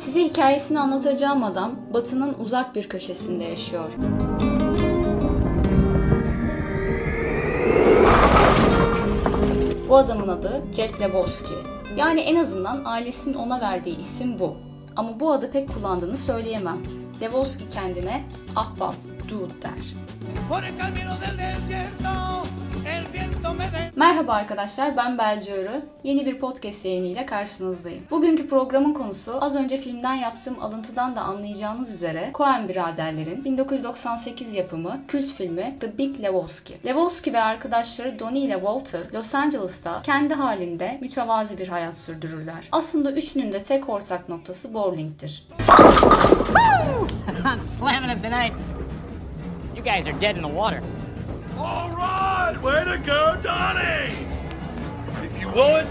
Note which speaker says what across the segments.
Speaker 1: Size hikayesini anlatacağım adam Batı'nın uzak bir köşesinde yaşıyor. Bu adamın adı Jack Lebowski. Yani en azından ailesinin ona verdiği isim bu. Ama bu adı pek kullandığını söyleyemem. Lebowski kendine ahbap, dude der. Merhaba arkadaşlar ben Belce Örü. Yeni bir podcast yayınıyla karşınızdayım. Bugünkü programın konusu az önce filmden yaptığım alıntıdan da anlayacağınız üzere Coen biraderlerin 1998 yapımı kült filmi The Big Lebowski. Lebowski ve arkadaşları Donnie ile Walter Los Angeles'ta kendi halinde mütevazi bir hayat sürdürürler. Aslında üçünün de tek ortak noktası bowling'tir.
Speaker 2: I'm slamming him tonight. You guys are dead in the water.
Speaker 3: All right, way to go, Donnie! If you would,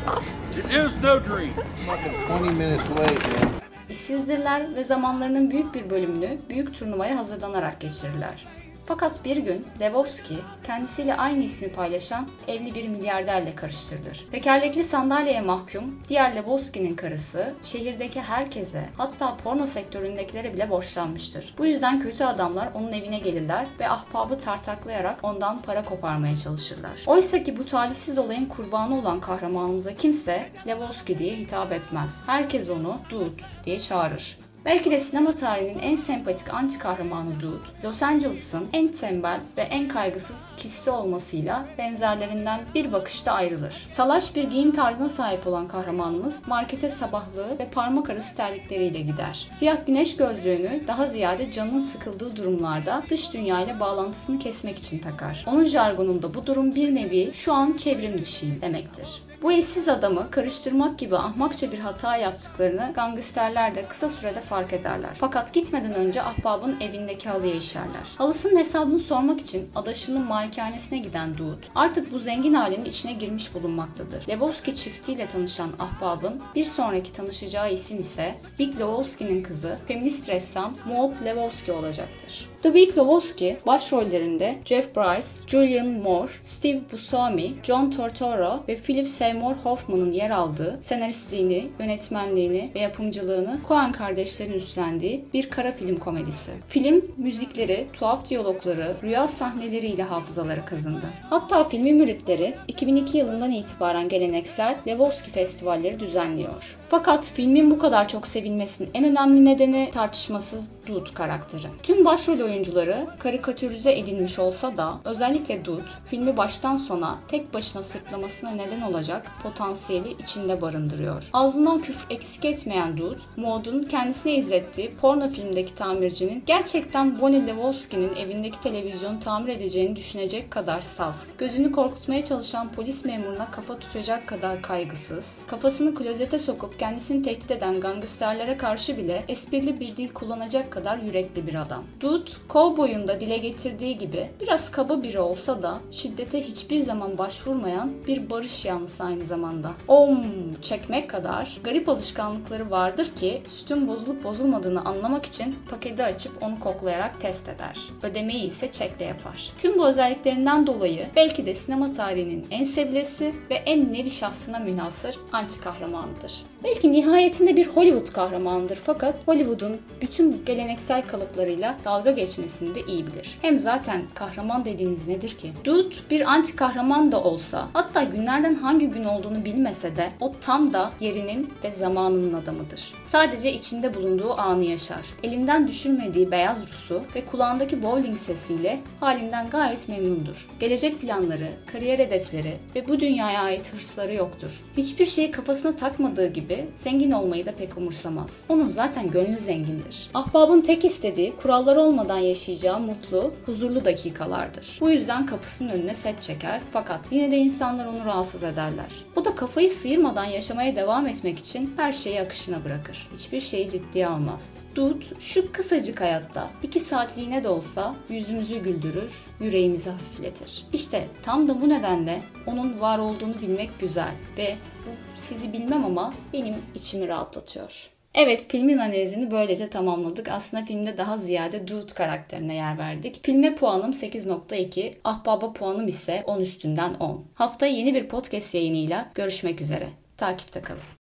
Speaker 3: it is no dream.
Speaker 4: Fucking 20 minutes late, man.
Speaker 1: İşsizdirler ve zamanlarının büyük bir bölümünü büyük turnuvaya hazırlanarak geçirirler. Fakat bir gün Lebowski kendisiyle aynı ismi paylaşan evli bir milyarderle karıştırılır. Tekerlekli sandalyeye mahkum diğer Lebowski'nin karısı şehirdeki herkese hatta porno sektöründekilere bile borçlanmıştır. Bu yüzden kötü adamlar onun evine gelirler ve ahbabı tartaklayarak ondan para koparmaya çalışırlar. Oysa ki bu talihsiz olayın kurbanı olan kahramanımıza kimse Lebowski diye hitap etmez. Herkes onu Dude diye çağırır. Belki de sinema tarihinin en sempatik anti kahramanı Dude, Los Angeles'ın en tembel ve en kaygısız kişisi olmasıyla benzerlerinden bir bakışta ayrılır. Salaş bir giyim tarzına sahip olan kahramanımız markete sabahlığı ve parmak arası terlikleriyle gider. Siyah güneş gözlüğünü daha ziyade canının sıkıldığı durumlarda dış dünya ile bağlantısını kesmek için takar. Onun jargonunda bu durum bir nevi şu an çevrim dışıyım demektir. Bu eşsiz adamı karıştırmak gibi ahmakça bir hata yaptıklarını gangsterler de kısa sürede fark ederler. Fakat gitmeden önce ahbabın evindeki halıya işerler. Halısının hesabını sormak için adaşının malikanesine giden Dude artık bu zengin ailenin içine girmiş bulunmaktadır. Lebowski çiftiyle tanışan ahbabın bir sonraki tanışacağı isim ise Big Lebowski'nin kızı feminist ressam Maud Lebowski olacaktır. The Big Lebowski başrollerinde Jeff Bryce, Julianne Moore, Steve Buscemi, John Tortoro ve Philip Seymour Hoffman'ın yer aldığı, senaristliğini, yönetmenliğini ve yapımcılığını Coen kardeşlerin üstlendiği bir kara film komedisi. Film müzikleri, tuhaf diyalogları, rüya sahneleriyle hafızaları kazındı. Hatta filmin müritleri 2002 yılından itibaren geleneksel Lebowski festivalleri düzenliyor. Fakat filmin bu kadar çok sevilmesinin en önemli nedeni tartışmasız Dude karakteri. Tüm başrol oyuncuları karikatürize edilmiş olsa da özellikle Dude filmi baştan sona tek başına sırtlamasına neden olacak potansiyeli içinde barındırıyor. Ağzından küfür eksik etmeyen Dude, Maud'un kendisine izlettiği porno filmdeki tamircinin gerçekten Bonnie Lebowski'nin evindeki televizyonu tamir edeceğini düşünecek kadar saf, gözünü korkutmaya çalışan polis memuruna kafa tutacak kadar kaygısız, kafasını klozete sokup kendisini tehdit eden gangsterlere karşı bile esprili bir dil kullanacak kadar yürekli bir adam. Dude, Cowboy'un da dile getirdiği gibi biraz kaba biri olsa da şiddete hiçbir zaman başvurmayan bir barış yanlısı aynı zamanda. Om çekmek kadar garip alışkanlıkları vardır ki sütün bozulup bozulmadığını anlamak için paketi açıp onu koklayarak test eder. Ödemeyi ise çekle yapar. Tüm bu özelliklerinden dolayı belki de sinema tarihinin en sevilesi ve en nevi şahsına münhasır anti kahramanıdır. Belki nihayetinde bir Hollywood kahramanıdır fakat Hollywood'un bütün geleneksel kalıplarıyla dalga geçmesini de iyi bilir. Hem zaten kahraman dediğiniz nedir ki? Dude bir anti kahraman da olsa hatta günlerden hangi gün olduğunu bilmese de o tam da yerinin ve zamanının adamıdır. Sadece içinde bulunduğu anı yaşar. Elinden düşürmediği beyaz rusu ve kulağındaki bowling sesiyle halinden gayet memnundur. Gelecek planları, kariyer hedefleri ve bu dünyaya ait hırsları yoktur. Hiçbir şeyi kafasına takmadığı gibi zengin olmayı da pek umursamaz. Onun zaten gönlü zengindir. Ahbabın tek istediği kurallar olmadan yaşayacağı mutlu, huzurlu dakikalardır. Bu yüzden kapısının önüne set çeker fakat yine de insanlar onu rahatsız ederler. O da kafayı sıyırmadan yaşamaya devam etmek için her şeyi akışına bırakır. Hiçbir şeyi ciddiye almaz. Dude şu kısacık hayatta iki saatliğine de olsa yüzümüzü güldürür, yüreğimizi hafifletir. İşte tam da bu nedenle onun var olduğunu bilmek güzel ve bu sizi bilmem ama benim içimi rahatlatıyor. Evet filmin analizini böylece tamamladık. Aslında filmde daha ziyade Dude karakterine yer verdik. Filme puanım 8.2, Ahbaba puanım ise 10 üstünden 10. Haftaya yeni bir podcast yayınıyla görüşmek üzere. Takipte kalın.